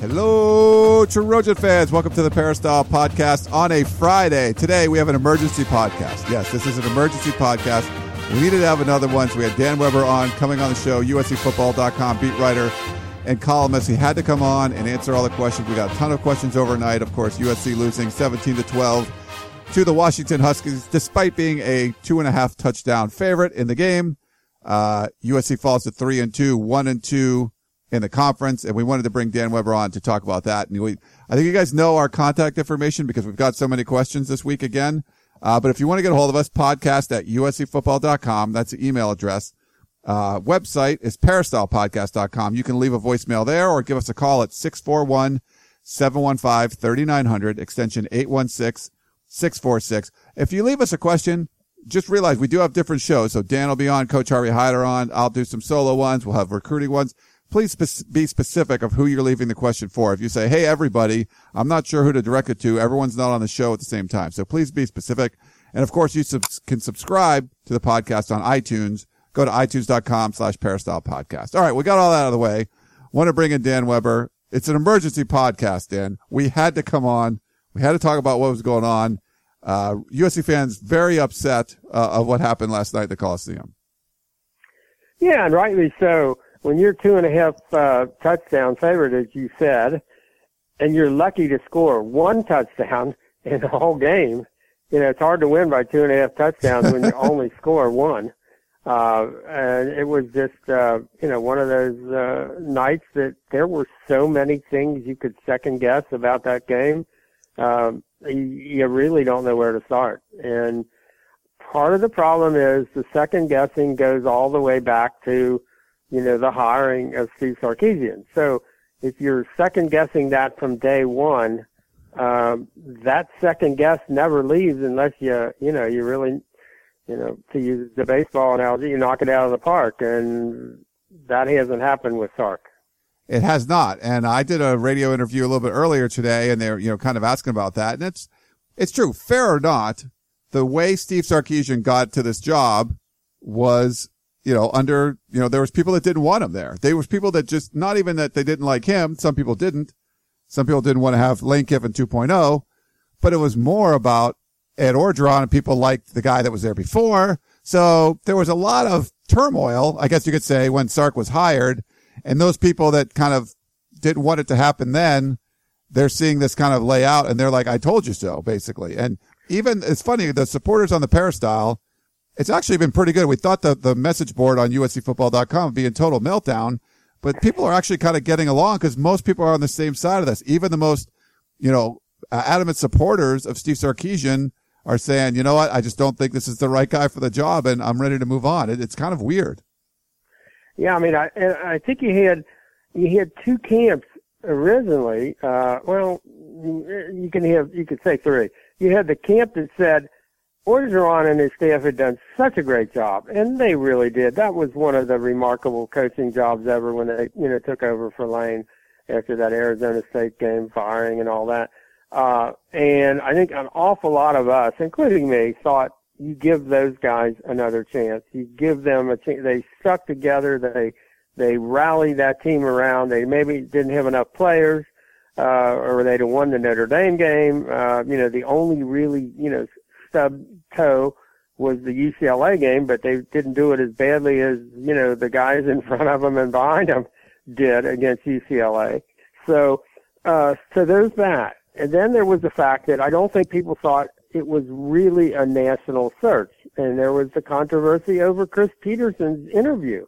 Hello, Trojan fans. Welcome to the Peristyle Podcast on a Friday. Today, we have an emergency podcast. Yes, this is an emergency podcast. We needed to have another one, so we had Dan Weber on, coming on the show, USCFootball.com beat writer and columnist. He had to come on and answer all the questions. We got a ton of questions overnight. Of course, USC losing 17 to 12 to the Washington Huskies, despite being a two and a half touchdown favorite in the game. Uh, USC falls to three and two, one and two in the conference, and we wanted to bring Dan Weber on to talk about that. And we, I think you guys know our contact information because we've got so many questions this week again. Uh, but if you want to get a hold of us, podcast at uscfootball.com. That's the email address. Uh, website is peristylepodcast.com. You can leave a voicemail there or give us a call at 641-715-3900, extension 816-646. If you leave us a question, just realize we do have different shows. So Dan will be on, Coach Harvey Hyder on. I'll do some solo ones. We'll have recruiting ones please be specific of who you're leaving the question for. If you say, Hey, everybody, I'm not sure who to direct it to. Everyone's not on the show at the same time. So please be specific. And of course, you sub- can subscribe to the podcast on iTunes. Go to itunes.com slash peristyle podcast. All right. We got all that out of the way. Want to bring in Dan Weber. It's an emergency podcast, Dan. We had to come on. We had to talk about what was going on. Uh, USC fans very upset uh, of what happened last night at the Coliseum. Yeah, and rightly so when you're two and a half uh, touchdown favorite, as you said, and you're lucky to score one touchdown in the whole game, you know, it's hard to win by two and a half touchdowns when you only score one. Uh, and it was just, uh, you know, one of those, uh, nights that there were so many things you could second guess about that game. Um, you, you really don't know where to start. And part of the problem is the second guessing goes all the way back to, you know, the hiring of Steve Sarkisian. So if you're second guessing that from day one, um, that second guess never leaves unless you, you know, you really, you know, to use the baseball analogy, you knock it out of the park. And that hasn't happened with Sark. It has not. And I did a radio interview a little bit earlier today and they're, you know, kind of asking about that. And it's, it's true. Fair or not, the way Steve Sarkisian got to this job was you know, under, you know, there was people that didn't want him there. There was people that just, not even that they didn't like him. Some people didn't. Some people didn't want to have Lane Kiffin 2.0, but it was more about Ed Orgeron and people liked the guy that was there before. So there was a lot of turmoil, I guess you could say, when Sark was hired. And those people that kind of didn't want it to happen then, they're seeing this kind of layout and they're like, I told you so, basically. And even, it's funny, the supporters on the peristyle, it's actually been pretty good. We thought the, the message board on USCfootball.com would be in total meltdown, but people are actually kind of getting along because most people are on the same side of this. Even the most, you know, adamant supporters of Steve Sarkisian are saying, you know what, I just don't think this is the right guy for the job and I'm ready to move on. It, it's kind of weird. Yeah, I mean, I, I think you had, you had two camps originally. Uh, well, you can have, you could say three. You had the camp that said, Orgeron and his staff had done such a great job, and they really did. That was one of the remarkable coaching jobs ever when they, you know, took over for Lane after that Arizona State game, firing and all that. Uh, and I think an awful lot of us, including me, thought you give those guys another chance. You give them a chance. They stuck together. They they rallied that team around. They maybe didn't have enough players, uh, or they'd have won the Notre Dame game. Uh, you know, the only really you know stub toe was the UCLA game, but they didn't do it as badly as, you know, the guys in front of them and behind them did against UCLA. So, uh, so there's that. And then there was the fact that I don't think people thought it was really a national search. And there was the controversy over Chris Peterson's interview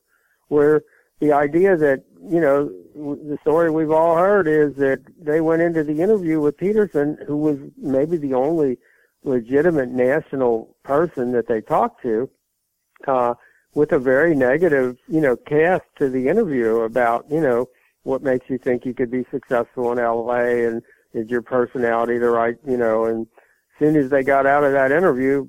where the idea that, you know, the story we've all heard is that they went into the interview with Peterson, who was maybe the only legitimate national person that they talked to, uh, with a very negative, you know, cast to the interview about, you know, what makes you think you could be successful in LA and is your personality the right, you know, and soon as they got out of that interview,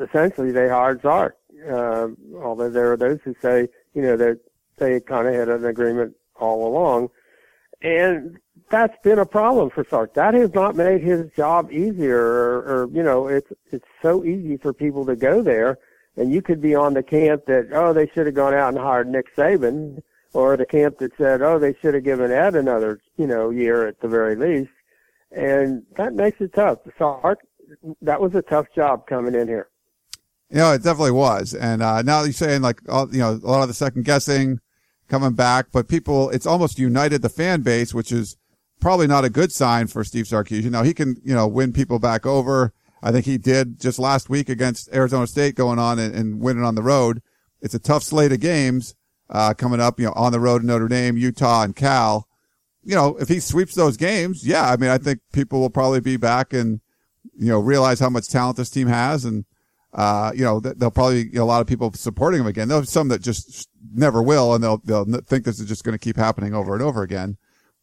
essentially they hired Sark. Uh, although there are those who say, you know, that they kind of had an agreement all along. And that's been a problem for Sark. That has not made his job easier or, or, you know, it's, it's so easy for people to go there and you could be on the camp that, oh, they should have gone out and hired Nick Saban or the camp that said, oh, they should have given Ed another, you know, year at the very least. And that makes it tough. Sark, that was a tough job coming in here. You know, it definitely was. And, uh, now you're saying like, all, you know, a lot of the second guessing coming back, but people, it's almost united the fan base, which is probably not a good sign for Steve Sarkisian. Now he can, you know, win people back over. I think he did just last week against Arizona State going on and, and winning on the road. It's a tough slate of games, uh, coming up, you know, on the road in Notre Dame, Utah, and Cal. You know, if he sweeps those games, yeah, I mean, I think people will probably be back and, you know, realize how much talent this team has. And, uh, you know, there'll probably be a lot of people supporting him again. There'll be some that just never will. And they'll, they'll think this is just going to keep happening over and over again.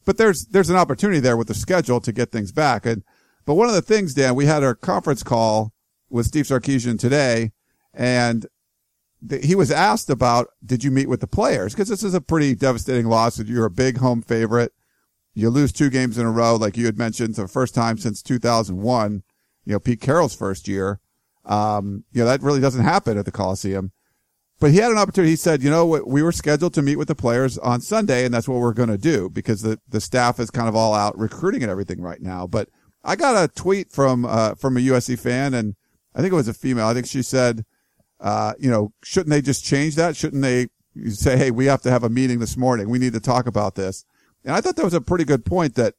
But there's, there's an opportunity there with the schedule to get things back. And, but one of the things, Dan, we had our conference call with Steve Sarkisian today and he was asked about, did you meet with the players? Cause this is a pretty devastating loss. You're a big home favorite. You lose two games in a row, like you had mentioned, the first time since 2001, you know, Pete Carroll's first year. Um, you know, that really doesn't happen at the Coliseum. But he had an opportunity. He said, you know, we were scheduled to meet with the players on Sunday and that's what we're going to do because the, the staff is kind of all out recruiting and everything right now. But I got a tweet from, uh, from a USC fan and I think it was a female. I think she said, uh, you know, shouldn't they just change that? Shouldn't they say, Hey, we have to have a meeting this morning. We need to talk about this. And I thought that was a pretty good point that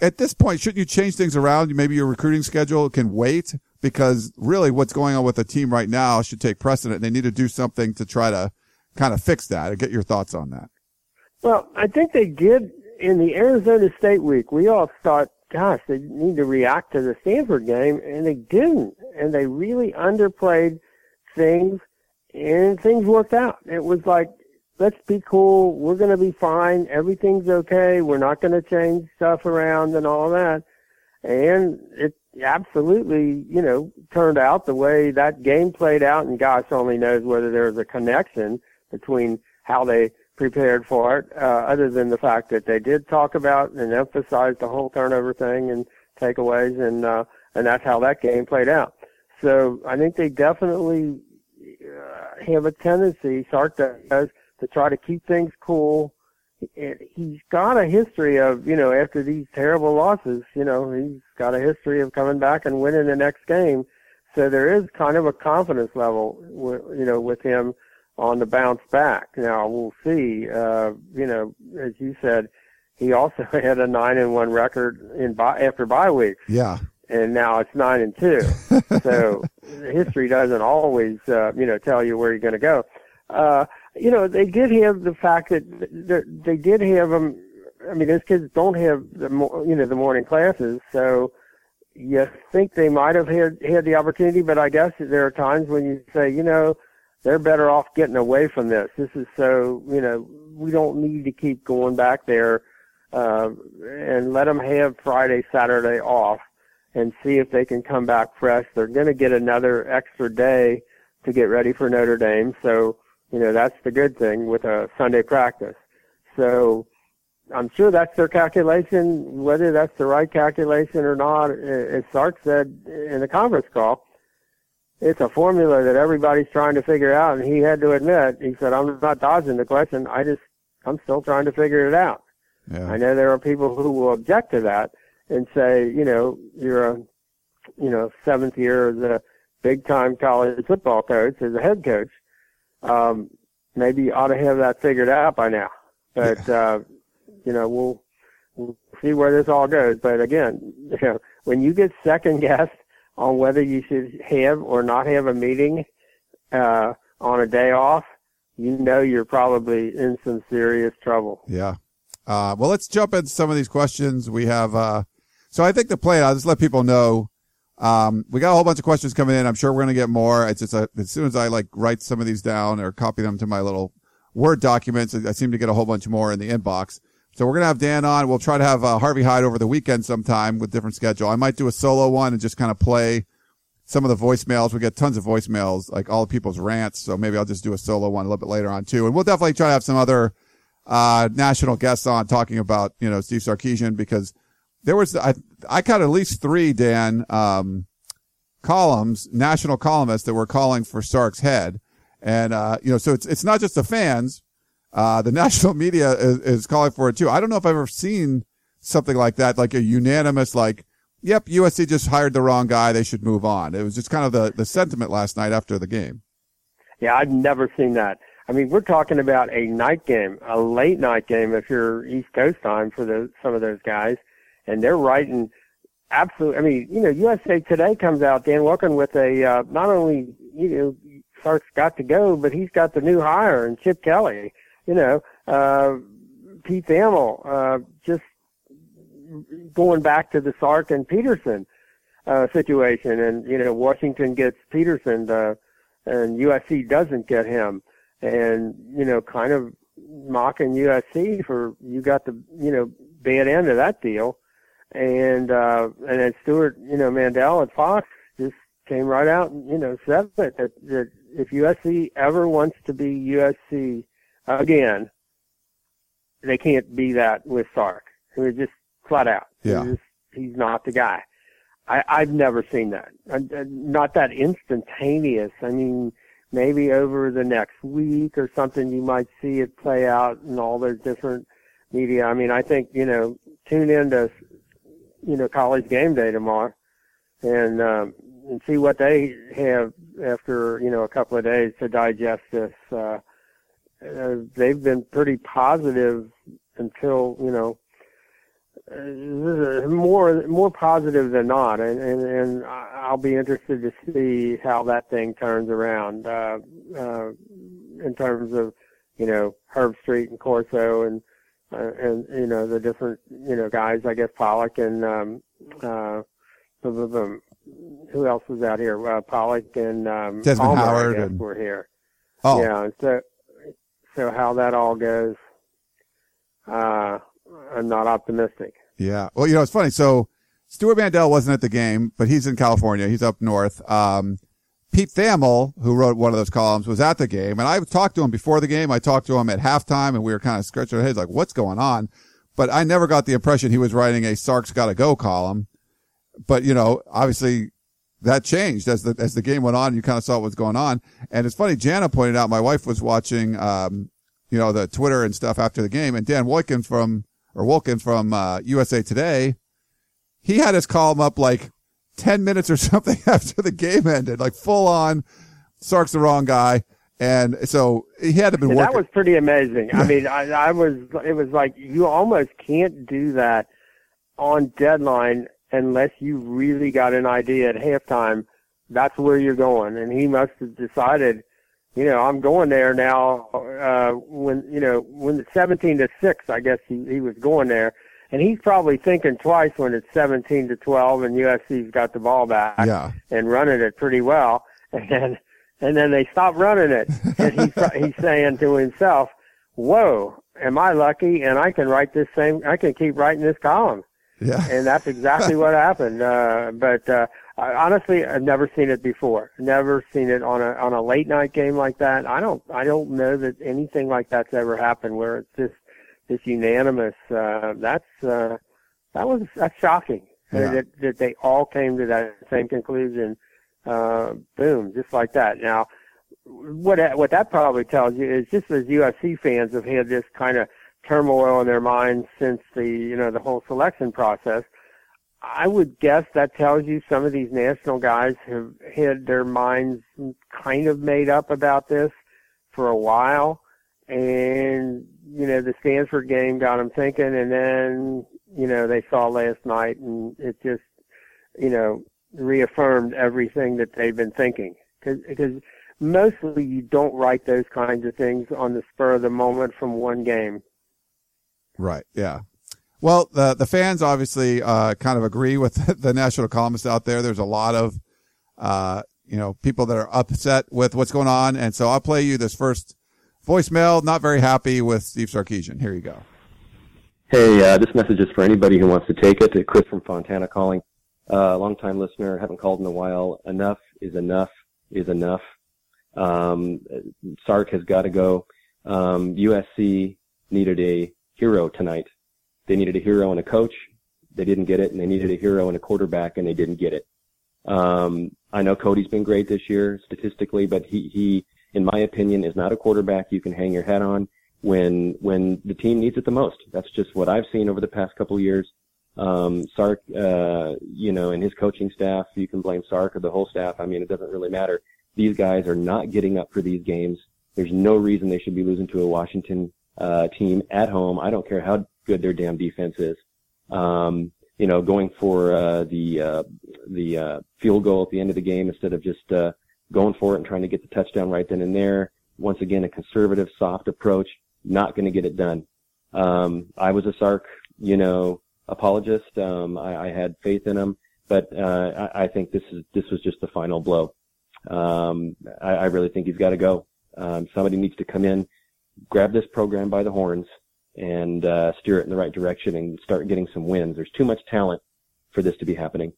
at this point, shouldn't you change things around? Maybe your recruiting schedule can wait because really what's going on with the team right now should take precedent. They need to do something to try to kind of fix that get your thoughts on that. Well, I think they did in the Arizona State week. We all thought, gosh, they need to react to the Stanford game and they didn't. And they really underplayed things and things worked out. It was like, let's be cool. We're going to be fine. Everything's okay. We're not going to change stuff around and all that. And it absolutely, you know, turned out the way that game played out. And gosh only knows whether there was a connection between how they prepared for it, uh, other than the fact that they did talk about and emphasize the whole turnover thing and takeaways. And, uh, and that's how that game played out. So I think they definitely uh, have a tendency, Sark does, to try to keep things cool. He's got a history of, you know, after these terrible losses, you know, he's got a history of coming back and winning the next game. So there is kind of a confidence level, you know, with him on the bounce back. Now we'll see. Uh, you know, as you said, he also had a nine and one record in by, after bye weeks. Yeah. And now it's nine and two. so history doesn't always, uh, you know, tell you where you're going to go. Uh, you know, they did have the fact that they did have them. I mean, those kids don't have the you know the morning classes, so you think they might have had had the opportunity. But I guess there are times when you say, you know, they're better off getting away from this. This is so you know we don't need to keep going back there uh, and let them have Friday, Saturday off and see if they can come back fresh. They're going to get another extra day to get ready for Notre Dame, so you know, that's the good thing with a Sunday practice. So I'm sure that's their calculation. Whether that's the right calculation or not, as Sark said in the conference call, it's a formula that everybody's trying to figure out. And he had to admit, he said, I'm not dodging the question. I just, I'm still trying to figure it out. Yeah. I know there are people who will object to that and say, you know, you're a, you know, seventh year as a big time college football coach, as a head coach um, maybe you ought to have that figured out by now. But uh, you know, we'll we'll see where this all goes. But again, you know, when you get second guessed on whether you should have or not have a meeting uh, on a day off, you know you're probably in some serious trouble. Yeah. Uh, well, let's jump into some of these questions. We have, uh, so I think the plan, I'll just let people know um, we got a whole bunch of questions coming in. I'm sure we're going to get more. It's just a, as soon as I like write some of these down or copy them to my little Word documents, I seem to get a whole bunch more in the inbox. So we're going to have Dan on. We'll try to have uh, Harvey Hyde over the weekend sometime with different schedule. I might do a solo one and just kind of play some of the voicemails. We get tons of voicemails, like all the people's rants. So maybe I'll just do a solo one a little bit later on too. And we'll definitely try to have some other, uh, national guests on talking about, you know, Steve Sarkisian because there was, I, I caught at least three, Dan, um, columns, national columnists that were calling for Sark's head. And, uh, you know, so it's, it's not just the fans. Uh, the national media is, is calling for it too. I don't know if I've ever seen something like that, like a unanimous, like, yep, USC just hired the wrong guy. They should move on. It was just kind of the, the sentiment last night after the game. Yeah, I've never seen that. I mean, we're talking about a night game, a late night game if you're East Coast time for the, some of those guys. And they're writing absolutely. I mean, you know, USA Today comes out, Dan Wolken, with a, uh, not only, you know, Sark's got to go, but he's got the new hire and Chip Kelly, you know, uh, Pete Thamel, uh, just going back to the Sark and Peterson uh, situation. And, you know, Washington gets Peterson, uh, and USC doesn't get him. And, you know, kind of mocking USC for you got the, you know, bad end of that deal. And, uh, and then Stuart, you know, Mandel at Fox just came right out and, you know, said that, that, that if USC ever wants to be USC again, they can't be that with Sark. It was just flat out. Yeah. Just, he's not the guy. I, I've never seen that. Not that instantaneous. I mean, maybe over the next week or something, you might see it play out in all those different media. I mean, I think, you know, tune in to, you know, college game day tomorrow and, um, and see what they have after, you know, a couple of days to digest this. Uh, uh, they've been pretty positive until, you know, uh, more more positive than not, and, and and I'll be interested to see how that thing turns around uh, uh, in terms of you know Herbstreit and Corso and uh, and you know the different you know guys. I guess Pollack and um, uh, who else was out here? Uh, Pollack and um, Desmond Palmer, Howard I guess, and- were here. Oh, Yeah, so so how that all goes, uh, I'm not optimistic. Yeah. Well, you know, it's funny. So Stuart Mandel wasn't at the game, but he's in California. He's up north. Um, Pete Thamel, who wrote one of those columns, was at the game, and I talked to him before the game. I talked to him at halftime, and we were kind of scratching our heads like, "What's going on?" But I never got the impression he was writing a "Sark's got to go" column. But you know, obviously, that changed as the as the game went on. You kind of saw what was going on, and it's funny. Jana pointed out my wife was watching, um, you know, the Twitter and stuff after the game, and Dan Wolken from or Wolken from uh, USA Today, he had his column up like 10 minutes or something after the game ended, like full on Sark's the wrong guy. And so he had to be. That was pretty amazing. I mean, I, I was, it was like you almost can't do that on deadline unless you really got an idea at halftime. That's where you're going. And he must have decided, you know, I'm going there now, uh, when, you know, when it's 17 to 6, I guess he, he was going there. And he's probably thinking twice when it's 17 to 12 and USC's got the ball back yeah. and running it pretty well. And then, and then they stop running it. And he's, he's saying to himself, whoa, am I lucky? And I can write this same, I can keep writing this column. Yeah. And that's exactly what happened. Uh, but, uh, I, honestly, I've never seen it before. Never seen it on a, on a late night game like that. I don't, I don't know that anything like that's ever happened where it's just this unanimous, uh, that's, uh, that was, that's shocking Yeah. that, that they all came to that same conclusion. Uh, boom, just like that. Now, what what that probably tells you is just as USC fans have had this kind of turmoil in their minds since the you know the whole selection process. I would guess that tells you some of these national guys have had their minds kind of made up about this for a while, and you know the Stanford game got them thinking, and then you know they saw last night, and it just you know reaffirmed everything that they've been thinking because mostly you don't write those kinds of things on the spur of the moment from one game. Right. Yeah. Well, the the fans obviously uh, kind of agree with the national columnists out there. There's a lot of uh, you know people that are upset with what's going on, and so I'll play you this first voicemail. Not very happy with Steve Sarkisian. Here you go. Hey, uh, this message is for anybody who wants to take it. Chris from Fontana calling. Uh, long-time listener, haven't called in a while. Enough is enough is enough. Um, Sark has got to go. Um, USC needed a hero tonight. They needed a hero and a coach. They didn't get it, and they needed a hero and a quarterback, and they didn't get it. Um, I know Cody's been great this year statistically, but he, he, in my opinion, is not a quarterback you can hang your hat on when when the team needs it the most. That's just what I've seen over the past couple of years. Um, Sark, uh, you know, and his coaching staff, you can blame Sark or the whole staff. I mean, it doesn't really matter. These guys are not getting up for these games. There's no reason they should be losing to a Washington uh, team at home. I don't care how good their damn defense is. Um, you know, going for uh, the uh, the uh, field goal at the end of the game instead of just uh, going for it and trying to get the touchdown right then and there. Once again, a conservative, soft approach, not going to get it done. Um, I was a Sark, you know, apologist. Um, I, I had faith in him, but uh, I, I think this is this was just the final blow. Um, I, I really think he's got to go. Um, somebody needs to come in, grab this program by the horns, and uh, steer it in the right direction and start getting some wins. There's too much talent for this to be happening.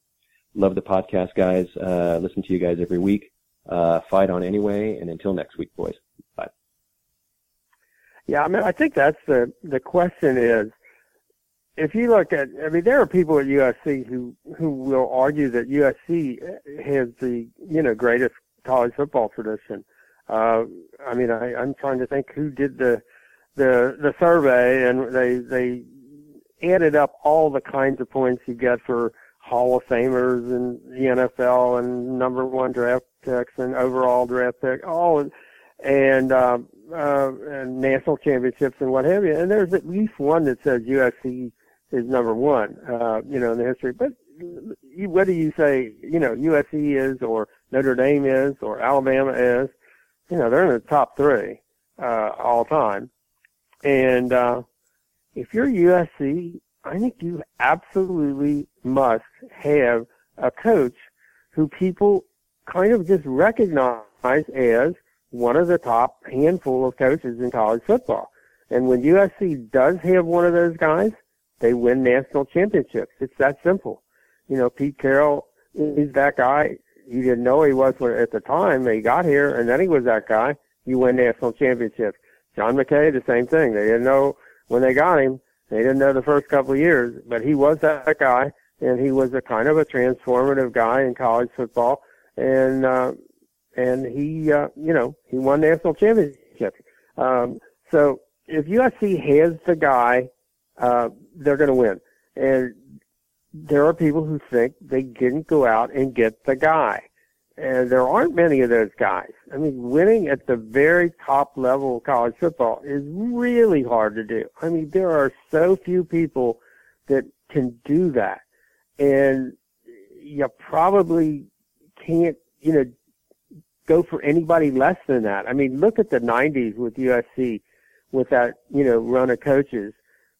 Love the podcast, guys. Uh, listen to you guys every week. Uh, fight on anyway, and until next week, boys. Bye. Yeah, I mean, I think that's the the question is if you look at, I mean, there are people at USC who who will argue that USC has the you know greatest college football tradition. Uh, I mean, I, I'm trying to think who did the the the survey, and they they added up all the kinds of points you get for Hall of Famers and the NFL and number one draft and overall draft pick, all and um, uh, and national championships and what have you. And there's at least one that says USC is number one, uh, you know, in the history. But whether you say, you know, USC is or Notre Dame is or Alabama is, you know, they're in the top three, uh, all time. And, uh, if you're USC, I think you absolutely must have a coach who people kind of just recognized as one of the top handful of coaches in college football. And when USC does have one of those guys, they win national championships. It's that simple. You know, Pete Carroll is that guy. You didn't know he was at the time they got here, and then he was that guy. You win national championships. John McKay, the same thing. They didn't know when they got him. They didn't know the first couple of years, but he was that guy, and he was a kind of a transformative guy in college football, and uh, and he, uh, you know, he won national championships. Um, so if USC has the guy uh, they're going to win. And there are people who think they didn't go out and get the guy. And there aren't many of those guys. I mean, winning at the very top level of college football is really hard to do. I mean, there are so few people that can do that. And you probably can't, you know, go for anybody less than that. I mean, look at the 90s with USC with that, you know, run of coaches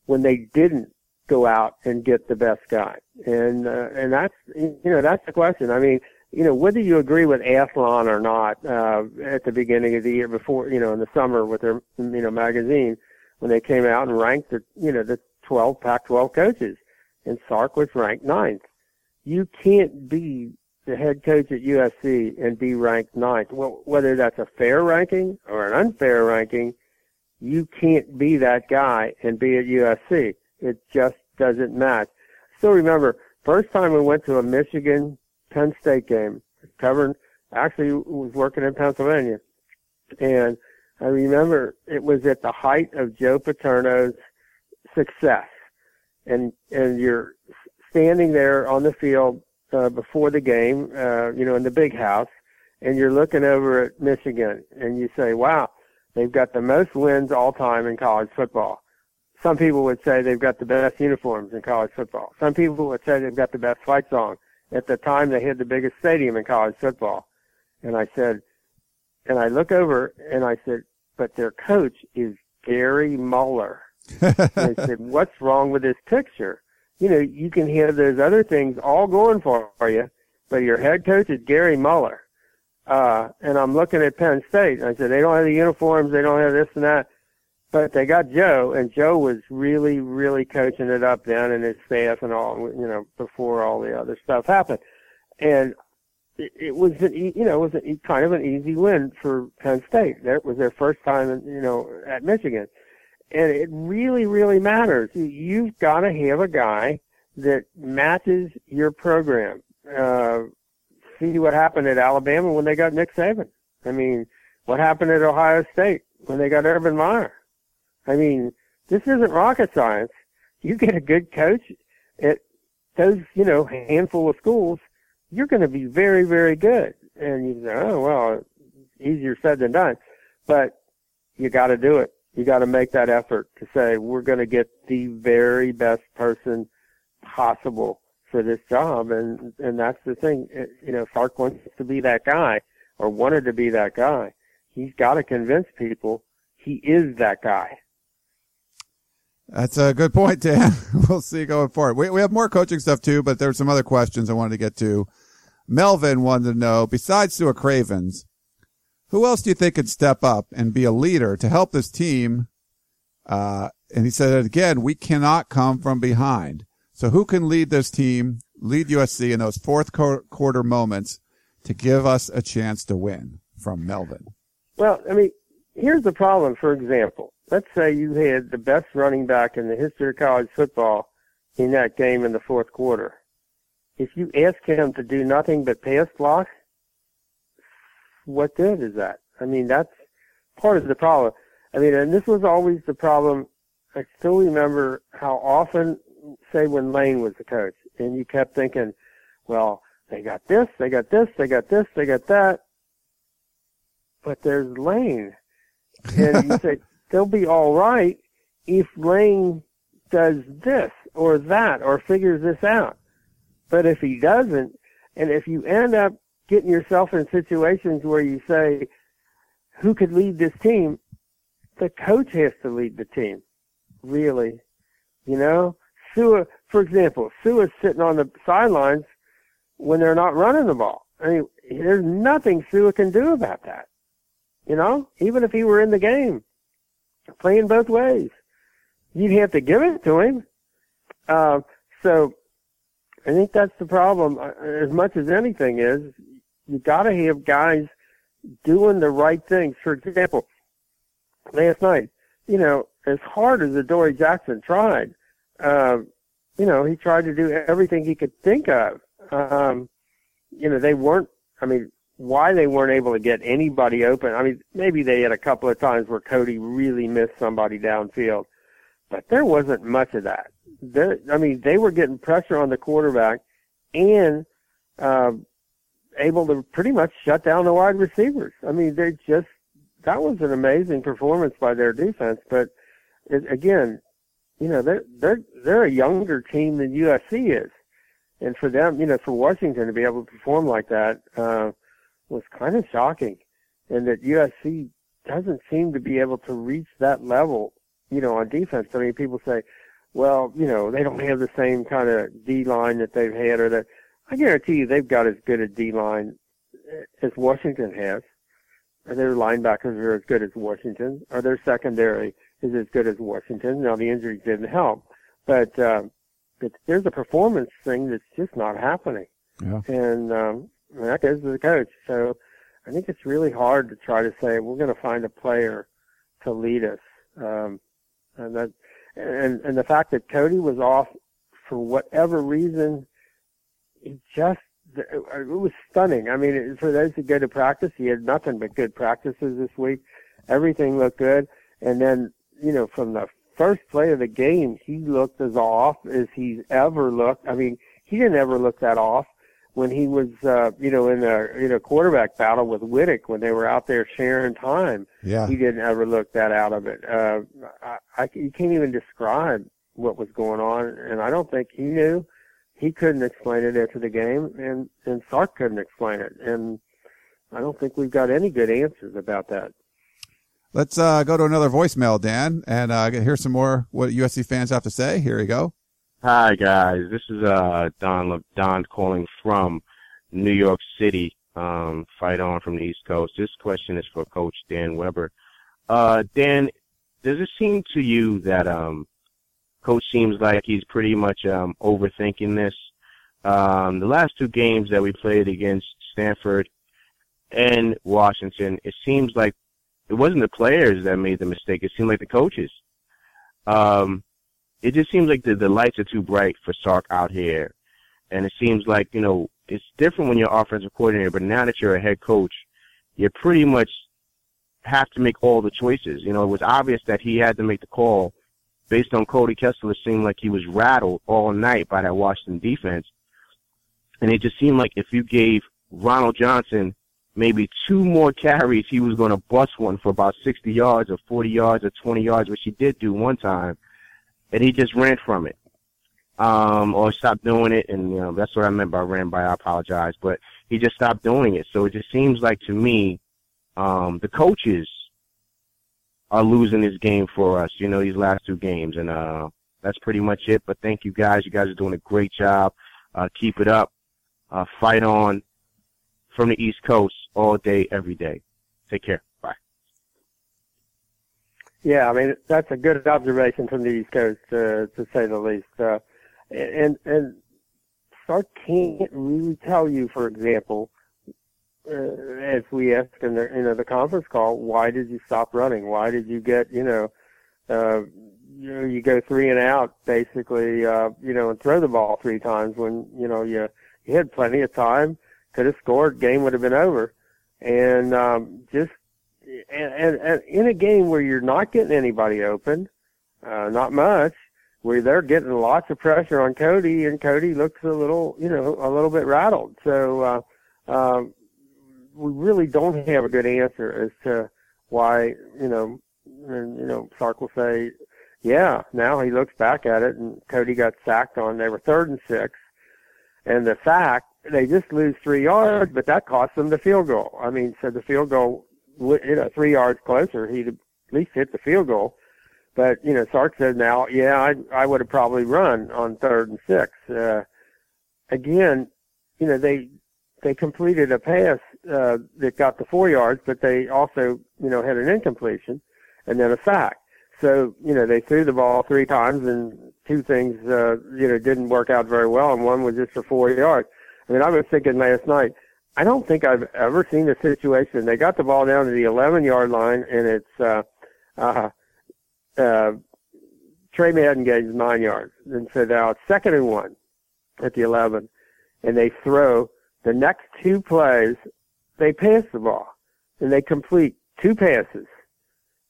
when they didn't go out and get the best guy. And uh, and that's you know that's the question. I mean, you know whether you agree with Athlon or not uh, at the beginning of the year before you know in the summer with their you know magazine when they came out and ranked the you know the 12 Pac-12 coaches, and Sark was ranked ninth. You can't be the head coach at USC and be ranked ninth. Well, whether that's a fair ranking or an unfair ranking, you can't be that guy and be at USC. It just doesn't match. Still remember, first time we went to a Michigan Penn State game, covering, actually was working in Pennsylvania. And I remember it was at the height of Joe Paterno's success. And, and you're standing there on the field, uh, before the game, uh, you know, in the big house, and you're looking over at Michigan and you say, wow, They've got the most wins all time in college football. Some people would say they've got the best uniforms in college football. Some people would say they've got the best fight song. At the time, they had the biggest stadium in college football. And I said, and I look over and I said, but their coach is Gary Moeller. and I said, what's wrong with this picture? You know, you can have those other things all going for you, but your head coach is Gary Moeller. Uh, and I'm looking at Penn State. And I said, they don't have the uniforms. They don't have this and that. But they got Joe, and Joe was really, really coaching it up then, and his staff and all, you know, before all the other stuff happened. And it, it was, an, you know, it was a, kind of an easy win for Penn State. That was their first time, in, you know, at Michigan. And it really, really matters. You've got to have a guy that matches your program. Uh, see what happened at Alabama when they got Nick Saban. I mean, what happened at Ohio State when they got Urban Meyer? I mean, this isn't rocket science. You get a good coach at those, you know, handful of schools, you're going to be very, very good. And you say, oh, well, easier said than done. But you got to do it. You got to make that effort to say, we're going to get the very best person possible for this job. And, and that's the thing. You know, Sark wants to be that guy or wanted to be that guy. He's got to convince people he is that guy. That's a good point, Dan. we'll see going forward. We, we have more coaching stuff too, but there's some other questions I wanted to get to. Melvin wanted to know, besides Sua Cravens, who else do you think could step up and be a leader to help this team? Uh, and he said again, we cannot come from behind. So who can lead this team, lead USC in those fourth quarter moments to give us a chance to win from Melvin? Well, I mean, here's the problem, for example let's say you had the best running back in the history of college football in that game in the fourth quarter. If you ask him to do nothing but pass block, what good is that? I mean, that's part of the problem. I mean, and this was always the problem. I still remember how often, say when Lane was the coach, and you kept thinking, well, they got this, they got this, they got this, they got that. But there's Lane. And you say, they'll be all right if Lane does this or that or figures this out. But if he doesn't, and if you end up getting yourself in situations where you say, who could lead this team? The coach has to lead the team. Really. You know? Sua, for example, Sua's sitting on the sidelines when they're not running the ball. I mean, there's nothing Sua can do about that. You know? Even if he were in the game playing both ways. You'd have to give it to him. Uh, so I think that's the problem. Uh, as much as anything is, you got to have guys doing the right things. For example, last night, you know, as hard as Adoree Jackson tried, uh, you know, he tried to do everything he could think of. Um, you know, they weren't. I mean, why they weren't able to get anybody open. I mean, maybe they had a couple of times where Cody really missed somebody downfield, but there wasn't much of that. There, I mean, they were getting pressure on the quarterback and uh, able to pretty much shut down the wide receivers. I mean, they just that was an amazing performance by their defense. But it, again, you know, they're they're they're a younger team than USC is, and for them, you know, for Washington to be able to perform like that. Uh, was kind of shocking, and that USC doesn't seem to be able to reach that level, you know, on defense. I mean, people say, well, you know, they don't have the same kind of D line that they've had, or that I guarantee you they've got as good a D line as Washington has. Or their linebackers are as good as Washington, or their secondary is as good as Washington. Now the injuries didn't help, but uh, but there's a performance thing that's just not happening. Yeah. And um, that goes to the coach. So I think it's really hard to try to say we're going to find a player to lead us. Um, and that, and, and the fact that Cody was off for whatever reason, it just, it was stunning. I mean, for those who go to practice, he had nothing but good practices this week. Everything looked good. And then, you know, from the first play of the game, he looked as off as he's ever looked. I mean, he didn't ever look that off when he was, uh, you know, in a in a quarterback battle with Wittek when they were out there sharing time. Yeah, he didn't ever look that out of it. Uh, I, I you can't even describe what was going on, and I don't think he knew. He couldn't explain it after the game, and and Sark couldn't explain it, and I don't think we've got any good answers about that. Let's uh, go to another voicemail, Dan, and uh, hear some more what USC fans have to say. Here we go. Hi guys, this is uh Don Don calling from New York City. Um, fight on from the East Coast. This question is for Coach Dan Weber. Uh, Dan, does it seem to you that um, coach seems like he's pretty much um, overthinking this? Um, the last two games that we played against Stanford and Washington, it seems like it wasn't the players that made the mistake. It seemed like the coaches. Um, it just seems like the, the lights are too bright for Sark out here. And it seems like, you know, it's different when you're offensive coordinator, but now that you're a head coach, you pretty much have to make all the choices. You know, it was obvious that he had to make the call based on Cody Kessler seemed like he was rattled all night by that Washington defense. And it just seemed like if you gave Ronald Johnson maybe two more carries, he was going to bust one for about 60 yards or 40 yards or 20 yards, which he did do one time. And he just ran from it. Um, or stopped doing it. And, you know, that's what I meant by ran by. I apologize. But he just stopped doing it. So it just seems like to me, um, the coaches are losing this game for us, you know, these last two games. And, uh, that's pretty much it. But thank you guys. You guys are doing a great job. Uh, keep it up. Uh, fight on from the East Coast all day, every day. Take care. Bye. Yeah, I mean that's a good observation from the East Coast, uh, to say the least. Uh, and and Sark can't really tell you, for example, uh, as we asked in the you know the conference call, why did you stop running? Why did you get you know, uh, you know you go three and out basically, uh, you know, and throw the ball three times when you know you you had plenty of time, could have scored, game would have been over, and um, just and, and, and in a game where you're not getting anybody open, uh, not much, where they're getting lots of pressure on Cody, and Cody looks a little, you know, a little bit rattled. So, uh, um, we really don't have a good answer as to why, you know, and, you know, Sark will say, yeah, now he looks back at it and Cody got sacked on, they were third and six. And the sack, they just lose three yards, but that cost them the field goal. I mean, so the field goal, you know, three yards closer, he'd at least hit the field goal. But, you know, Sark said now, yeah, I, I would have probably run on third and six. Uh, again, you know, they, they completed a pass, uh, that got the four yards, but they also, you know, had an incompletion and then a sack. So, you know, they threw the ball three times and two things, uh, you know, didn't work out very well and one was just for four yards. I mean, I was thinking last night, I don't think I've ever seen a situation. They got the ball down to the 11 yard line and it's, uh, uh, uh, Tre Madden gains nine yards. And so now it's second and one at the 11 and they throw the next two plays, they pass the ball and they complete two passes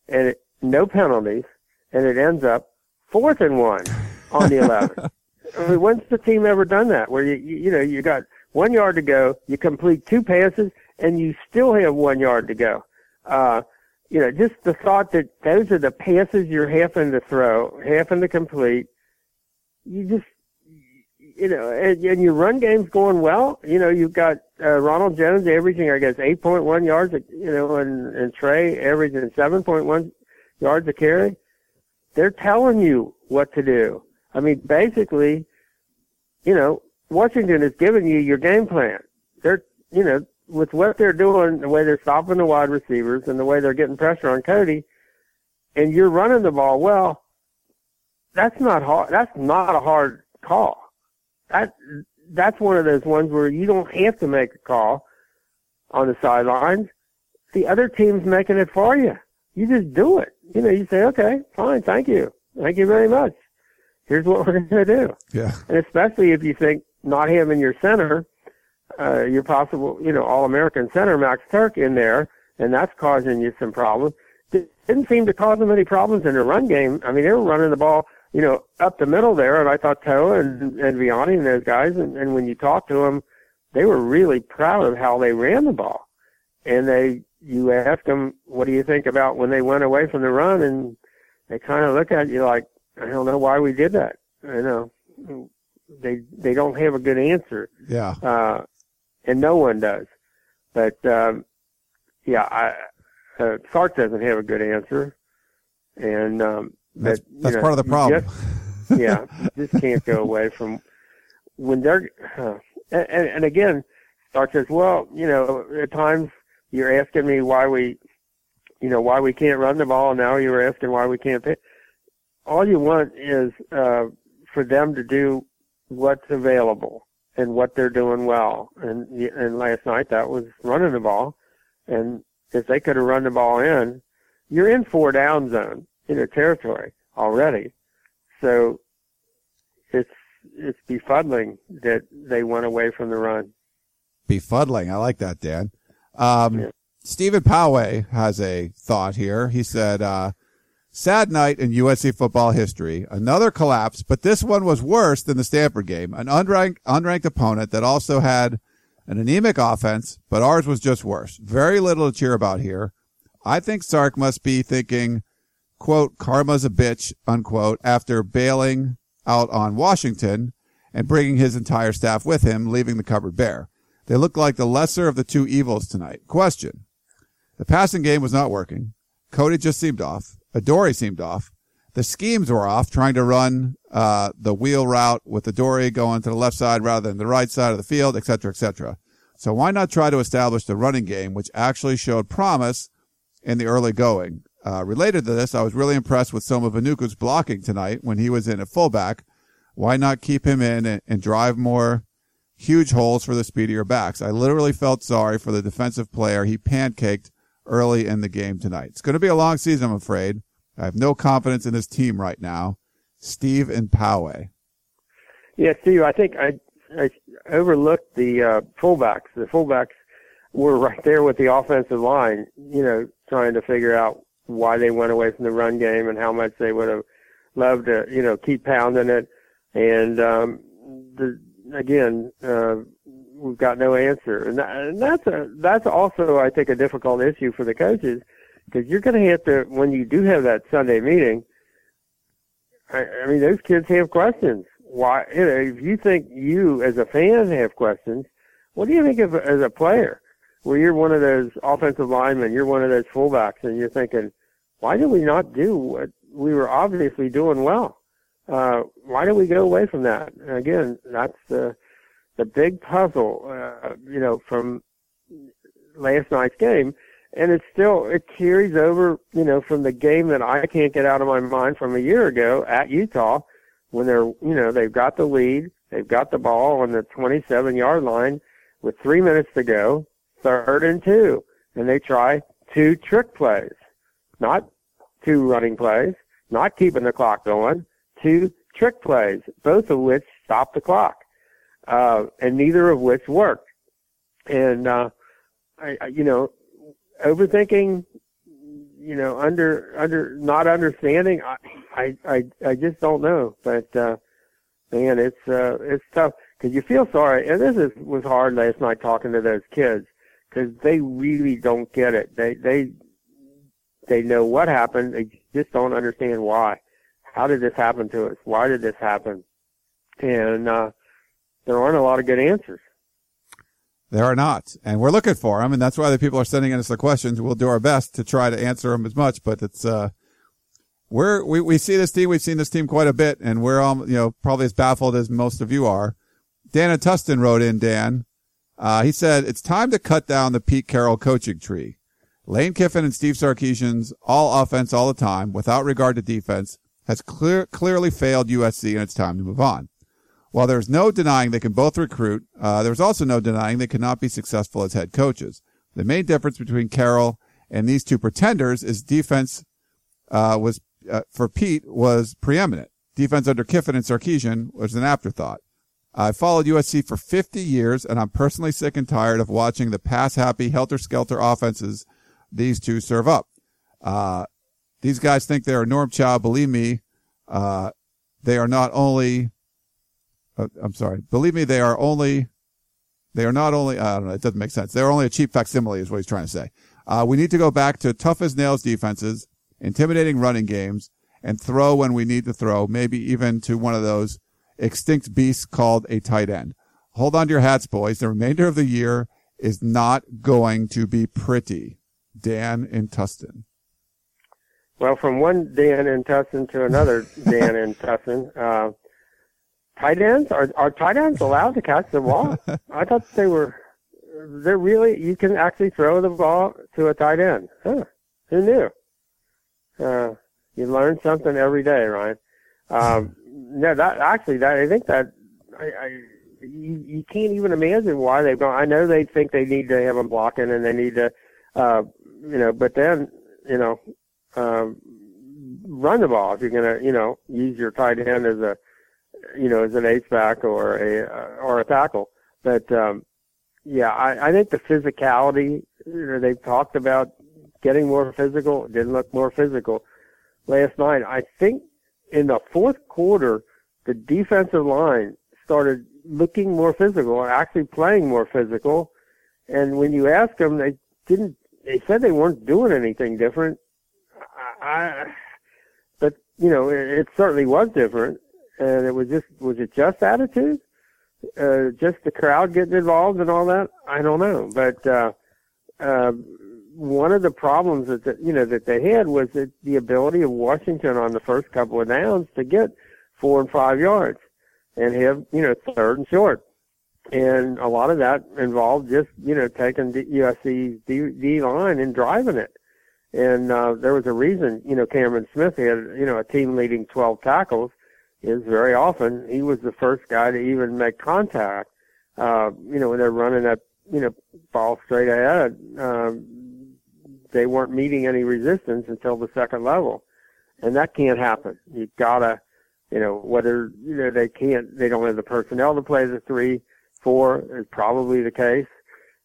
and it, no penalties and it ends up fourth and one on the 11. I mean, when's the team ever done that where you, you, you know, you got one yard to go, you complete two passes and you still have one yard to go. Uh, you know, just the thought that those are the passes you're having to throw, having to complete. You just, you know, and, and your run game's going well. You know, you've got uh, Ronald Jones averaging, I guess, 8.1 yards, you know, and, and Tre averaging 7.1 yards a carry. They're telling you what to do. I mean, basically, you know, Washington is giving you your game plan. They're, you know, with what they're doing, the way they're stopping the wide receivers and the way they're getting pressure on Cody, and you're running the ball well, that's not hard. That's not a hard call. That that's one of those ones where you don't have to make a call on the sidelines. The other team's making it for you. You just do it. You know, you say, okay, fine, thank you. Thank you very much. Here's what we're going to do. Yeah. And especially if you think not having your center, uh, your possible, you know, All-American center, Max Tuerk in there, and that's causing you some problems. Didn't seem to cause them any problems in the run game. I mean, they were running the ball, you know, up the middle there, and I thought Toa and, and Viane and those guys, and, and when you talk to them, they were really proud of how they ran the ball. And they, you ask them, what do you think about when they went away from the run, and they kind of look at you like, I don't know why we did that. You know, they they don't have a good answer. Yeah. Uh, and no one does. But um, yeah, I, uh, Sark doesn't have a good answer, and um, That's, you that's know, part of the problem. just- yeah, just can't go away from when they're. Uh, and, and and again, Sark says, "Well, you know, at times you're asking me why we you know, why we can't run the ball. Now you're asking why we can't. All you want is uh, for them to do what's available and what they're doing well. And and last night that was running the ball. And if they could have run the ball in, you're in four down zone in their territory already. So it's it's befuddling that they went away from the run. Befuddling. I like that, Dan. Um, Yeah. Stephen Poway has a thought here. He said, uh, sad night in USC football history. Another collapse, but this one was worse than the Stanford game. An unranked, unranked opponent that also had an anemic offense, but ours was just worse. Very little to cheer about here. I think Sark must be thinking, quote, karma's a bitch, unquote, after bailing out on Washington and bringing his entire staff with him, leaving the cupboard bare. They look like the lesser of the two evils tonight. Question. The passing game was not working. Cody just seemed off. Adore seemed off. The schemes were off, trying to run uh, the wheel route with Adore going to the left side rather than the right side of the field, etc., etc. So why not try to establish the running game, which actually showed promise in the early going? Uh, related to this, I was really impressed with some of Vainuku's blocking tonight when he was in at fullback. Why not keep him in and, and drive more huge holes for the speedier backs? I literally felt sorry for the defensive player he pancaked early in the game tonight. It's going to be a long season, I'm afraid. I have no confidence in this team right now. Steve and Poway. Yeah, Steve, I think I, I overlooked the uh, fullbacks. The fullbacks were right there with the offensive line, you know, trying to figure out why they went away from the run game and how much they would have loved to, you know, keep pounding it. And um, the again, uh, we've got no answer, and, that, and that's a that's also I think a difficult issue for the coaches because you're going to have to when you do have that Sunday meeting. I, I mean, those kids have questions. Why, you know, if you think you as a fan have questions, what do you think of as a player? Where you're one of those offensive linemen, you're one of those fullbacks, and you're thinking, why did we not do what we were obviously doing well? Uh, why did we go away from that? And again, that's the the big puzzle, uh, you know, from last night's game, and it's still it carries over, you know, from the game that I can't get out of my mind from a year ago at Utah, when they're, you know, they've got the lead, they've got the ball on the 27 yard line with three minutes to go, third and two, and they try two trick plays, not two running plays, not keeping the clock going, two trick plays, both of which stop the clock, uh, and neither of which worked. And uh, I, I, you know, overthinking, you know, under under not understanding. I I I, I just don't know, but uh, man, it's uh, it's tough because you feel sorry. And this is was hard last night talking to those kids because they really don't get it. They they they know what happened. They just don't understand why. How did this happen to us? Why did this happen? And uh, there aren't a lot of good answers. There are not, and we're looking for them, and that's why the people are sending us the questions. We'll do our best to try to answer them as much, but it's uh, we're we we see this team. We've seen this team quite a bit, and we're all you know probably as baffled as most of you are. Dan in Tustin wrote in. Dan, uh, he said it's time to cut down the Pete Carroll coaching tree. Lane Kiffin and Steve Sarkisian's all offense all the time, without regard to defense, has clear, clearly failed USC, and it's time to move on. While there's no denying they can both recruit, uh, there's also no denying they cannot be successful as head coaches. The main difference between Carroll and these two pretenders is defense uh, was uh, for Pete was preeminent. Defense under Kiffin and Sarkeesian was an afterthought. I followed USC for 50 years, and I'm personally sick and tired of watching the pass-happy, helter-skelter offenses these two serve up. Uh, these guys think they're a Norm Chow. Believe me, uh, they are not only uh, I'm sorry. Believe me, they are only, they are not only, I don't know, it doesn't make sense. They're only a cheap facsimile is what he's trying to say. Uh, we need to go back to tough as nails defenses, intimidating running games, and throw when we need to throw, maybe even to one of those extinct beasts called a tight end. Hold on to your hats, boys. The remainder of the year is not going to be pretty. Dan in Tustin. Well, from one Dan in Tustin to another Dan in Tustin, uh, tight ends are are tight ends allowed to catch the ball? I thought they were. They're really you can actually throw the ball to a tight end. Huh. Who knew? Uh, you learn something every day, right? Um, no, that actually, that I think that I, I you, you can't even imagine why they've gone. I know they think they need to have them blocking and they need to, uh, you know, but then, you know, um, run the ball if you're going to, you know, use your tight end as a, you know, as an H back or a, uh, or a tackle. But, um, yeah, I, I think the physicality, you know, they've talked about getting more physical. It didn't look more physical last night. I think in the fourth quarter, the defensive line started looking more physical and actually playing more physical. And when you ask them, they didn't, they said they weren't doing anything different. I, but you know, it, it certainly was different. And it was just, was it just attitude? Uh, just the crowd getting involved and all that? I don't know. But, uh, uh, one of the problems that, the, you know, that they had was that the ability of Washington on the first couple of downs to get four and five yards and have, you know, third and short. And a lot of that involved just, you know, taking USC's D, D line and driving it. And, uh, there was a reason, you know, Cameron Smith had, you know, a team leading 12 tackles is very often he was the first guy to even make contact. Uh, you know, when they're running that, you know, ball straight ahead, um, they weren't meeting any resistance until the second level. And that can't happen. You gotta, you know, whether, you know, they can't, they don't have the personnel to play the three, four is probably the case.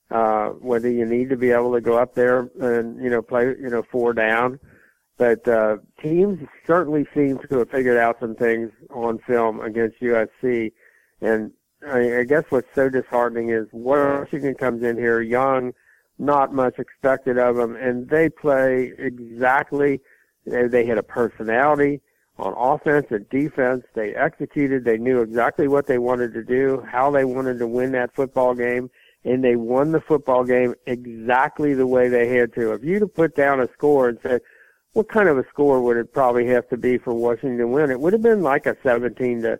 Uh, whether you need to be able to go up there and, you know, play, you know, four down. But, uh, teams certainly seem to have figured out some things on film against USC. And I, I guess what's so disheartening is Washington comes in here young, not much expected of them, and they play exactly. They, they had a personality on offense and defense. They executed. They knew exactly what they wanted to do, how they wanted to win that football game, and they won the football game exactly the way they had to. If you'd have put down a score and said, what kind of a score would it probably have to be for Washington to win? It would have been like a 17 to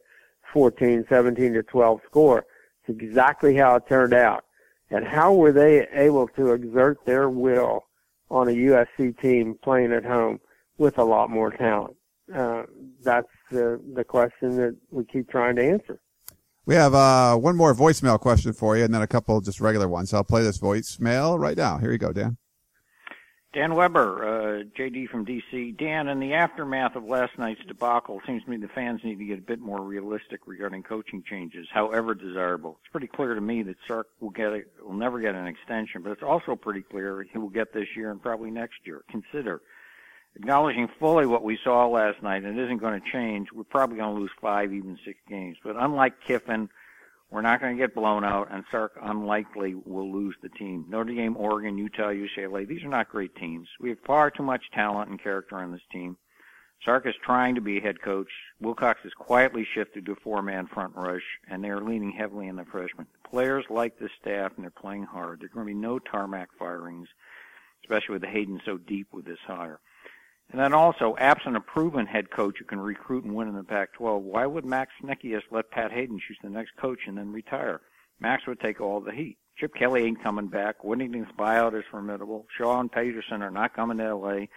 14, 17 to 12 score. It's exactly how it turned out. And how were they able to exert their will on a USC team playing at home with a lot more talent? Uh, that's the, the question that we keep trying to answer. We have uh, one more voicemail question for you and then a couple just regular ones. I'll play this voicemail right now. Here you go, Dan. Dan Weber, uh, JD from DC. Dan, in the aftermath of last night's debacle, it seems to me the fans need to get a bit more realistic regarding coaching changes, however desirable. It's pretty clear to me that Sark will get a, will never get an extension, but it's also pretty clear he will get this year and probably next year. Consider acknowledging fully what we saw last night, and it isn't going to change. We're probably going to lose five, even six games. But unlike Kiffin, we're not going to get blown out, and Sark unlikely will lose the team. Notre Dame, Oregon, Utah, UCLA, these are not great teams. We have far too much talent and character on this team. Sark is trying to be head coach. Wilcox has quietly shifted to four-man front rush, and they are leaning heavily on the freshmen. Players like this staff, and they're playing hard. There are going to be no tarmac firings, especially with the Haden so deep with this hire. And then also, absent a proven head coach who can recruit and win in the Pac-12, why would Max Nikias let Pat Haden choose the next coach and then retire? Max would take all the heat. Chip Kelly ain't coming back. Whittingham's buyout is formidable. Shaw and Petersen are not coming to L.A. And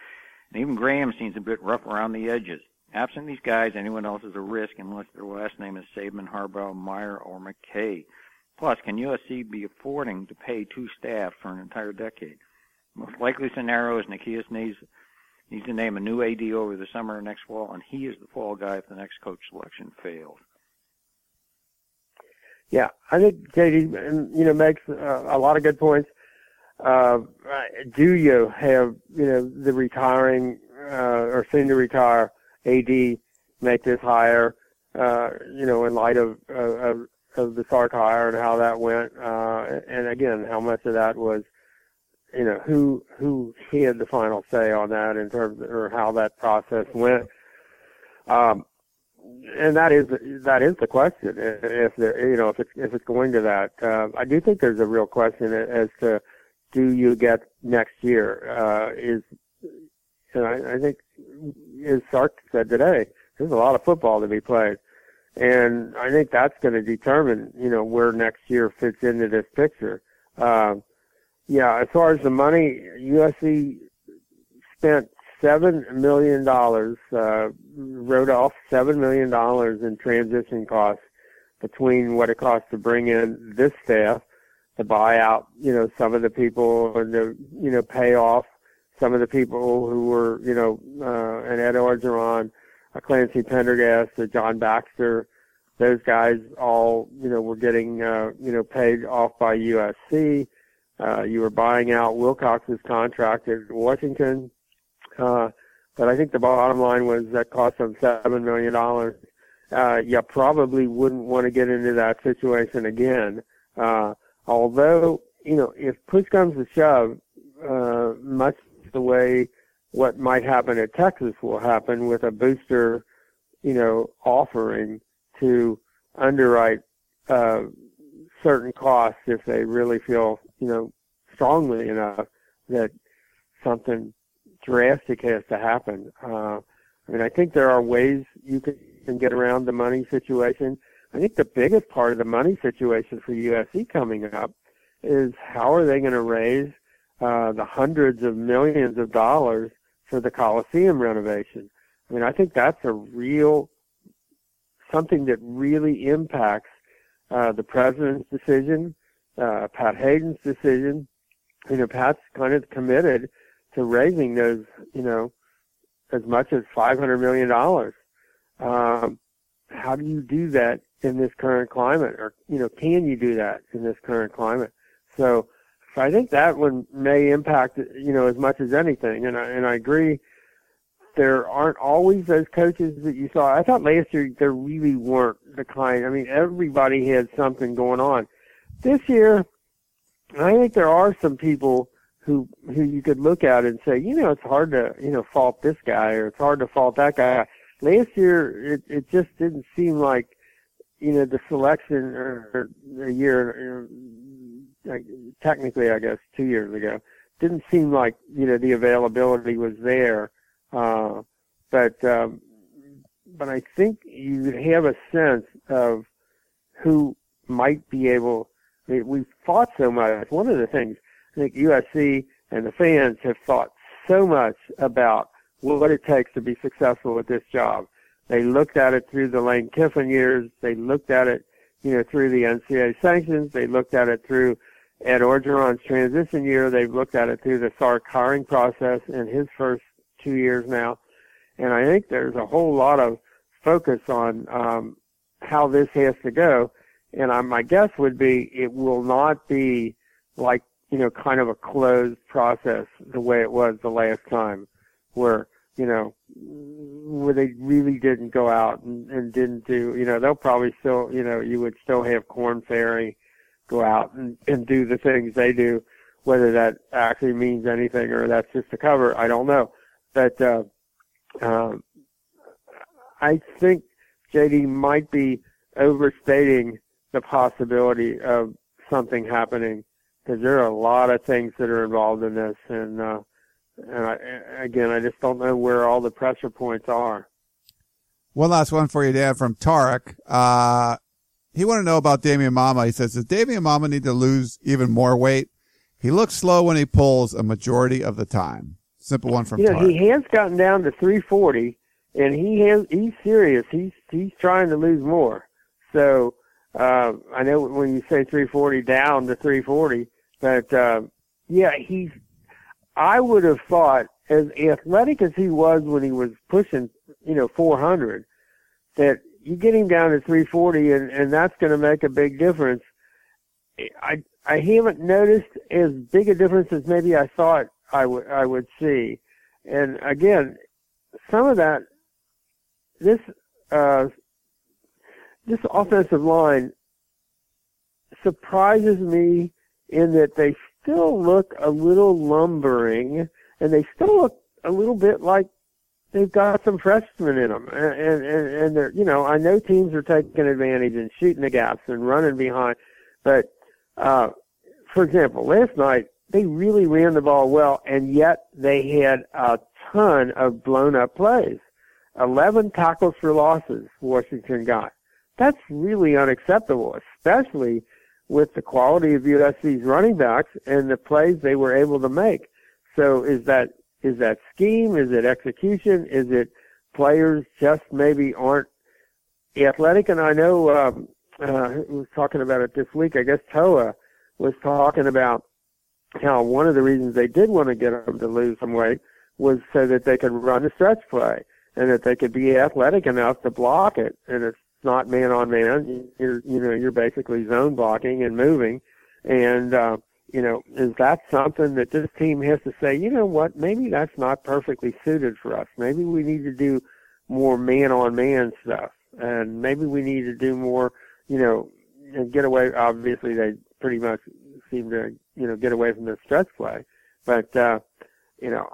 even Graham seems a bit rough around the edges. Absent these guys, anyone else is a risk unless their last name is Saban, Harbaugh, Meyer, or McKay. Plus, can USC be affording to pay two staff for an entire decade? Most likely scenario is Nikias needs needs to name a new AD over the summer or next fall, and he is the fall guy if the next coach selection fails. Yeah, I think Katie, you know, makes uh, a lot of good points. Uh, do you have, you know, the retiring uh, or soon to retire AD make this hire? Uh, you know, in light of of, of the Sark hire and how that went, uh, and again, how much of that was you know, who who had the final say on that in terms of, or how that process went. Um, and that is that is the question. If there, you know, if it's if it's going to that, uh, I do think there's a real question as to do you get next year? Uh, is and I, I think as Sark said today, there's a lot of football to be played, and I think that's going to determine you know where next year fits into this picture. Um, yeah, as far as the money, USC spent seven million dollars, uh, wrote off seven million dollars in transition costs between what it costs to bring in this staff, to buy out, you know, some of the people and to, you know, pay off some of the people who were, you know, uh, and Ed Orgeron, uh, Clancy Pendergast, uh, John Baxter, those guys all, you know, were getting, uh, you know, paid off by USC. Uh, you were buying out Wilcox's contract at Washington. Uh, but I think the bottom line was that cost them seven million dollars. Uh, you probably wouldn't want to get into that situation again. Uh, although, you know, if push comes to shove, uh, much the way what might happen at Texas will happen with a booster, you know, offering to underwrite uh, certain costs if they really feel, you know, strongly enough that something drastic has to happen. Uh, I mean, I think there are ways you can, can get around the money situation. I think the biggest part of the money situation for USC coming up is how are they going to raise uh, the hundreds of millions of dollars for the Coliseum renovation? I mean, I think that's a real something that really impacts uh, the president's decision, uh, Pat Haden's decision. You know, Pat's kind of committed to raising those, you know, as much as five hundred million dollars. Um, how do you do that in this current climate, or you know, can you do that in this current climate? So, so I think that one may impact, you know, as much as anything. And I and I agree. There aren't always those coaches that you saw. I thought last year there really weren't the kind. I mean, everybody had something going on. This year, I think there are some people who who you could look at and say, you know, it's hard to you know fault this guy or it's hard to fault that guy. Last year, it it just didn't seem like you know the selection or, a year, like, technically, I guess two years ago, didn't seem like you know the availability was there. Uh, but um, but I think you have a sense of who might be able. We've fought so much. One of the things I think USC and the fans have fought so much about what it takes to be successful at this job. They looked at it through the Lane Kiffin years. They looked at it, you know, through the NCAA sanctions. They looked at it through Ed Orgeron's transition year. They've looked at it through the Sark hiring process in his first two years now. And I think there's a whole lot of focus on um, how this has to go. And I, my guess would be it will not be like you know, kind of a closed process the way it was the last time where, you know, where they really didn't go out and, and didn't do, you know, they'll probably still, you know, you would still have Korn Ferry go out and, and do the things they do. Whether that actually means anything or that's just a cover, I don't know. But, uh, um, I think JD might be overstating the possibility of something happening because there are a lot of things that are involved in this, and uh, and I, again, I just don't know where all the pressure points are. One last one for you, Dan, from Tarek. Uh, he wanted to know about Damien Mama. He says, does Damien Mama need to lose even more weight? He looks slow when he pulls a majority of the time. Simple one from you know, Tarek. He has gotten down to 340, and he has he's serious. He's he's trying to lose more. So uh, I know when you say 340 down to 340, but uh, yeah, he's. I would have thought, as athletic as he was when he was pushing, you know, 400, that you get him down to 340, and and that's going to make a big difference. I I haven't noticed as big a difference as maybe I thought I would I would see, and again, some of that this uh, this offensive line surprises me in that they still look a little lumbering and they still look a little bit like they've got some freshmen in them and and and they're you know I know teams are taking advantage and shooting the gaps and running behind but uh for example last night they really ran the ball well and yet they had a ton of blown up plays. 11 tackles for losses Washington got that's really unacceptable, especially with the quality of USC's running backs and the plays they were able to make. So is that is that scheme? Is it execution? Is it players just maybe aren't athletic? And I know, um, uh, was talking about it this week. I guess Toa was talking about how one of the reasons they did want to get them to lose some weight was so that they could run a stretch play and that they could be athletic enough to block it. And it's not man on man. You're, you know, you're basically zone blocking and moving. And, uh, you know, is that something that this team has to say, you know what, maybe that's not perfectly suited for us. Maybe we need to do more man on man stuff. And maybe we need to do more, you know, and get away. Obviously, they pretty much seem to, you know, get away from the stretch play. But, uh, you know,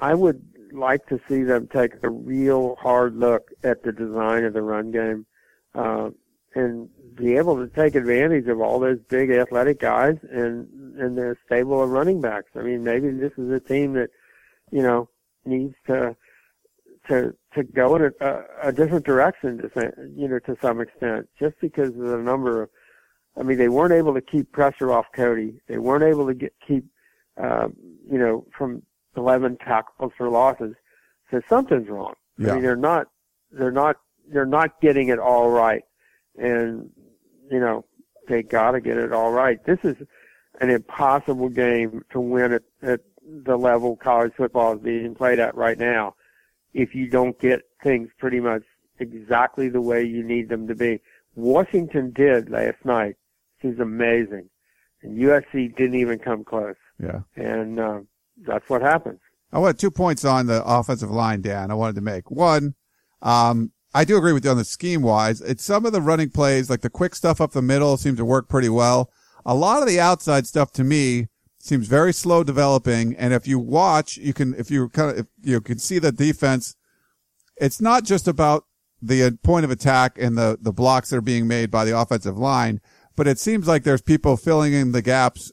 I would like to see them take a real hard look at the design of the run game, uh, and be able to take advantage of all those big athletic guys and and their stable of running backs. I mean, maybe this is a team that, you know, needs to to to go in a, a different direction to say, you know, to some extent, just because of the number of. I mean, they weren't able to keep pressure off Cody. They weren't able to get keep, uh, you know, from 11 tackles for losses. So something's wrong. Yeah. I mean, they're not, they're not, they're not getting it all right. And, you know, they gotta get it all right. This is an impossible game to win at, at the level college football is being played at right now if you don't get things pretty much exactly the way you need them to be. Washington did last night. This is amazing. And USC didn't even come close. Yeah. And, uh, that's what happens. I want two points on the offensive line, Dan. I wanted to make one. Um, I do agree with you on the scheme wise. It's some of the running plays, like the quick stuff up the middle seems to work pretty well. A lot of the outside stuff to me seems very slow developing. And if you watch, you can, if you kind of, if you can see the defense, it's not just about the uh, point of attack and the, the blocks that are being made by the offensive line, but it seems like there's people filling in the gaps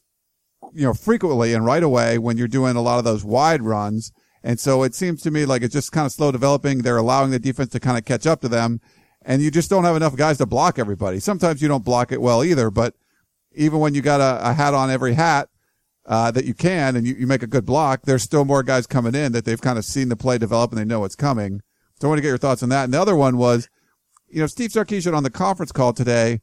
you know, frequently and right away when you're doing a lot of those wide runs. And so it seems to me like it's just kind of slow developing. They're allowing the defense to kind of catch up to them and you just don't have enough guys to block everybody. Sometimes you don't block it well either, but even when you got a, a hat on every hat, uh, that you can and you, you make a good block, there's still more guys coming in that they've kind of seen the play develop and they know it's coming. So I want to get your thoughts on that. And the other one was, you know, Steve Sarkisian on the conference call today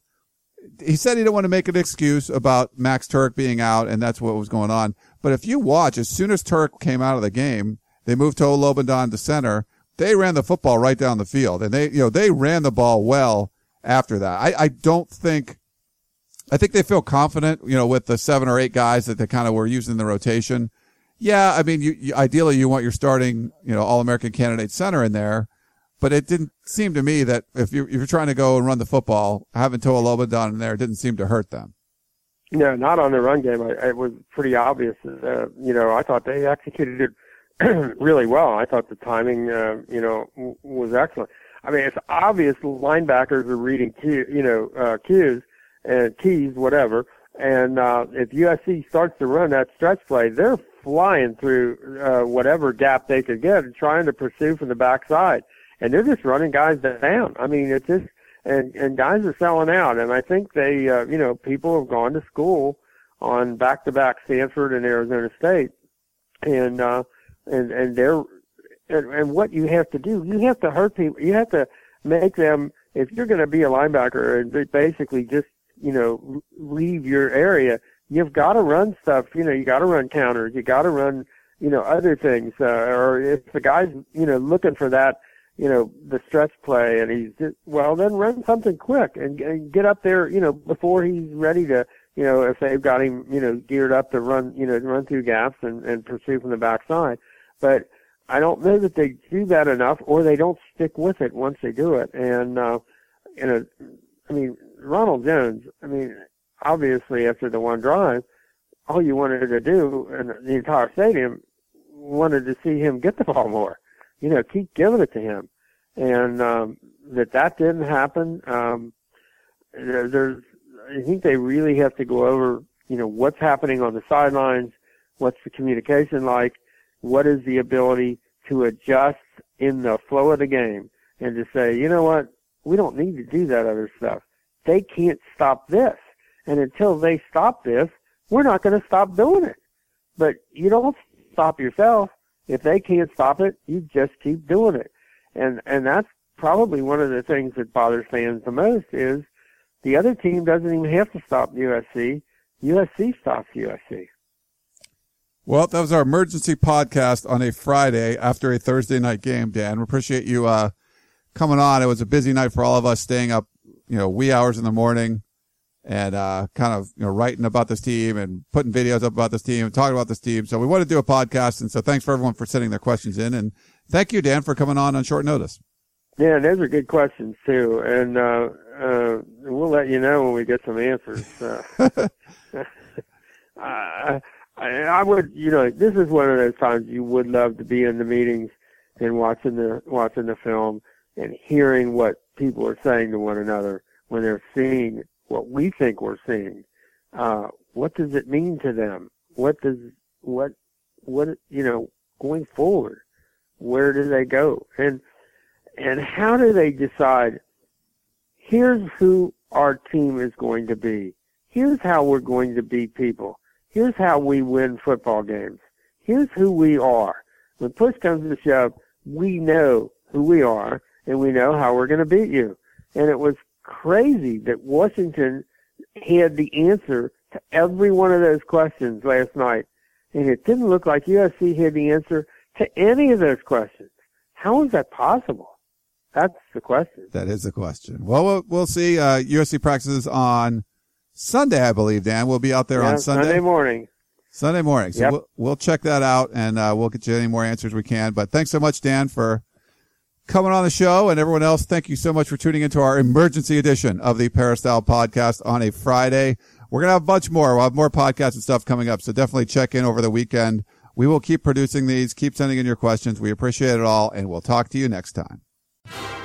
he said he didn't want to make an excuse about Max Tuerk being out, and that's what was going on. But if you watch, as soon as Tuerk came out of the game, they moved Toa Lobendahn to center. They ran the football right down the field, and they, you know, they ran the ball well after that. I, I don't think, I think they feel confident, you know, with the seven or eight guys that they kind of were using in the rotation. Yeah, I mean, you, you ideally you want your starting, you know, All American candidate center in there. But it didn't seem to me that if you're, if you're trying to go and run the football, having Toa in there didn't seem to hurt them. No, not on the run game. I, it was pretty obvious. Uh, you know, I thought they executed it really well. I thought the timing, uh, you know, w- was excellent. I mean, it's obvious linebackers are reading cue, you know, uh, cues and keys, whatever. And uh, if USC starts to run that stretch play, they're flying through uh, whatever gap they could get and trying to pursue from the backside and they're just running guys down. I mean, it's just and and guys are selling out, and I think they, uh, you know, people have gone to school on back-to-back Stanford and Arizona State, and uh, and and they're and, and what you have to do, you have to hurt people. You have to make them. If you're going to be a linebacker and basically just you know leave your area, you've got to run stuff. You know, you got to run counters. You got to run you know other things. Uh, or if the guy's you know looking for that you know, the stretch play and he's just, well, then run something quick and, and get up there, you know, before he's ready to, you know, if they've got him, you know, geared up to run, you know, run through gaps and, and pursue from the backside. But I don't know that they do that enough or they don't stick with it once they do it. And, uh, you know, I mean, Ronald Jones, I mean, obviously after the one drive, all you wanted to do and the entire stadium wanted to see him get the ball more you know, keep giving it to him. And um, that that didn't happen. Um, there, there's, I think they really have to go over, you know, what's happening on the sidelines, what's the communication like, what is the ability to adjust in the flow of the game, and to say, you know what, we don't need to do that other stuff. They can't stop this, and until they stop this, we're not going to stop doing it. But you don't stop yourself If they can't stop it, you just keep doing it. And, and that's probably one of the things that bothers fans the most is the other team doesn't even have to stop USC. USC stops USC. Well, that was our emergency podcast on a Friday after a Thursday night game, Dan. We appreciate you, uh, coming on. It was a busy night for all of us staying up, you know, wee hours in the morning and, uh, kind of, you know, writing about this team and putting videos up about this team and talking about this team. So we want to do a podcast. And so thanks for everyone for sending their questions in. And thank you, Dan, for coming on on short notice. Yeah, those are good questions too. And, uh, uh, we'll let you know when we get some answers. I, I would, you know, this is one of those times you would love to be in the meetings and watching the watching the film and hearing what people are saying to one another when they're seeing what we think we're seeing. Uh, what does it mean to them? What does what what you know going forward? Where do they go? And and how do they decide? Here's who our team is going to be. Here's how we're going to be people Here's how we win football games. Here's who we are. When push comes to shove, we know who we are and we know how we're going to beat you. And it was crazy that Washington had the answer to every one of those questions last night. And it didn't look like USC had the answer to any of those questions. How is that possible? That's the question. That is the question. Well, we'll, we'll see. Uh, USC practices on Sunday, I believe, Dan. We'll be out there yeah, on Sunday. Sunday morning. Sunday morning. So yep. we'll, we'll check that out and uh, we'll get you any more answers we can. But thanks so much, Dan, for coming on the show. And everyone else, thank you so much for tuning into our emergency edition of the Peristyle podcast on a Friday. We're going to have a bunch more. We'll have more podcasts and stuff coming up. So definitely check in over the weekend. We will keep producing these. Keep sending in your questions. We appreciate it all. And we'll talk to you next time.